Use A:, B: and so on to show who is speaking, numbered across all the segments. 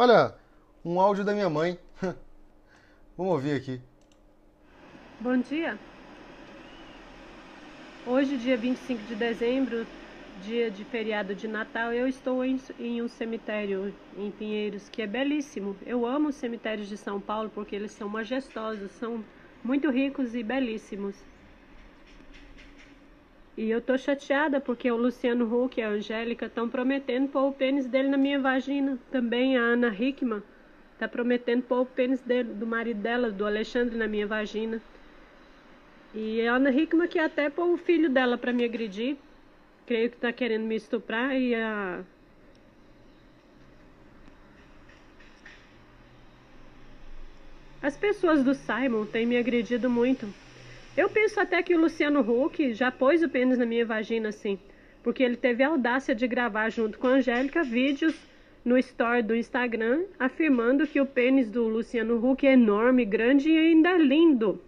A: Olha, um áudio da minha mãe. Vamos ouvir aqui.
B: Bom dia. Hoje, dia 25 de dezembro, dia de feriado de Natal, eu estou em, em, um cemitério em Pinheiros que é belíssimo. Eu amo os cemitérios de São Paulo porque eles são majestosos, são muito ricos e belíssimos. E eu tô chateada porque o Luciano Huck e a Angélica estão prometendo pôr o pênis dele na minha vagina. Também a Ana Hickman tá prometendo pôr o pênis dele, do marido dela, do Alexandre, na minha vagina. E a Ana Hickman que até pôr o filho dela para me agredir creio que está querendo me estuprar e a As pessoas do Simon têm me agredido muito. Eu penso até que o Luciano Huck já pôs o pênis na minha vagina assim, porque ele teve a audácia de gravar junto com a Angélica vídeos no story do Instagram afirmando que o pênis do Luciano Huck é enorme, grande e ainda lindo.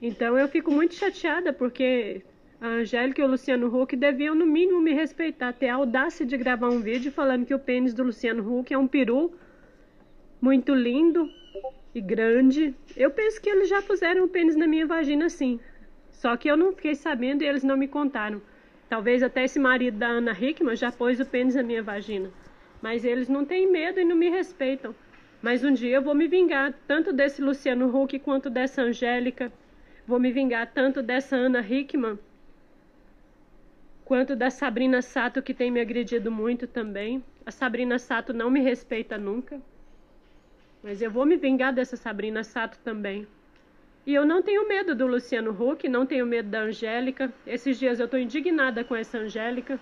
B: Então eu fico muito chateada porque a Angélica e o Luciano Huck deviam, no mínimo, me respeitar, ter a audácia de gravar um vídeo falando que o pênis do Luciano Huck é um peru muito lindo e grande. Eu penso que eles já puseram o pênis na minha vagina, sim. Só que eu não fiquei sabendo e eles não me contaram. Talvez até esse marido da Ana Hickman já pôs o pênis na minha vagina. Mas eles não têm medo e não me respeitam. Mas um dia eu vou me vingar tanto desse Luciano Huck quanto dessa Angélica. Vou me vingar tanto dessa Ana Hickman quanto da Sabrina Sato, que tem me agredido muito também. A Sabrina Sato não me respeita nunca. Mas eu vou me vingar dessa Sabrina Sato também. E eu não tenho medo do Luciano Huck, não tenho medo da Angélica. Esses dias eu estou indignada com essa Angélica.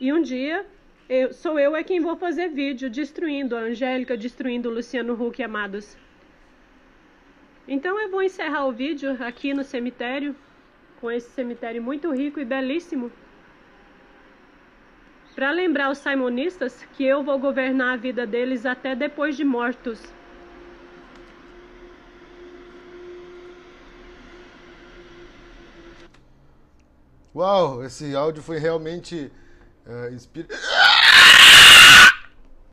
B: E um dia eu, sou eu é quem vou fazer vídeo destruindo a Angélica, destruindo o Luciano Huck, amados. Então eu vou encerrar o vídeo aqui no cemitério com esse cemitério muito rico e belíssimo, para lembrar os simonistas que eu vou governar a vida deles até depois de mortos.
A: Uau, esse áudio foi realmente uh.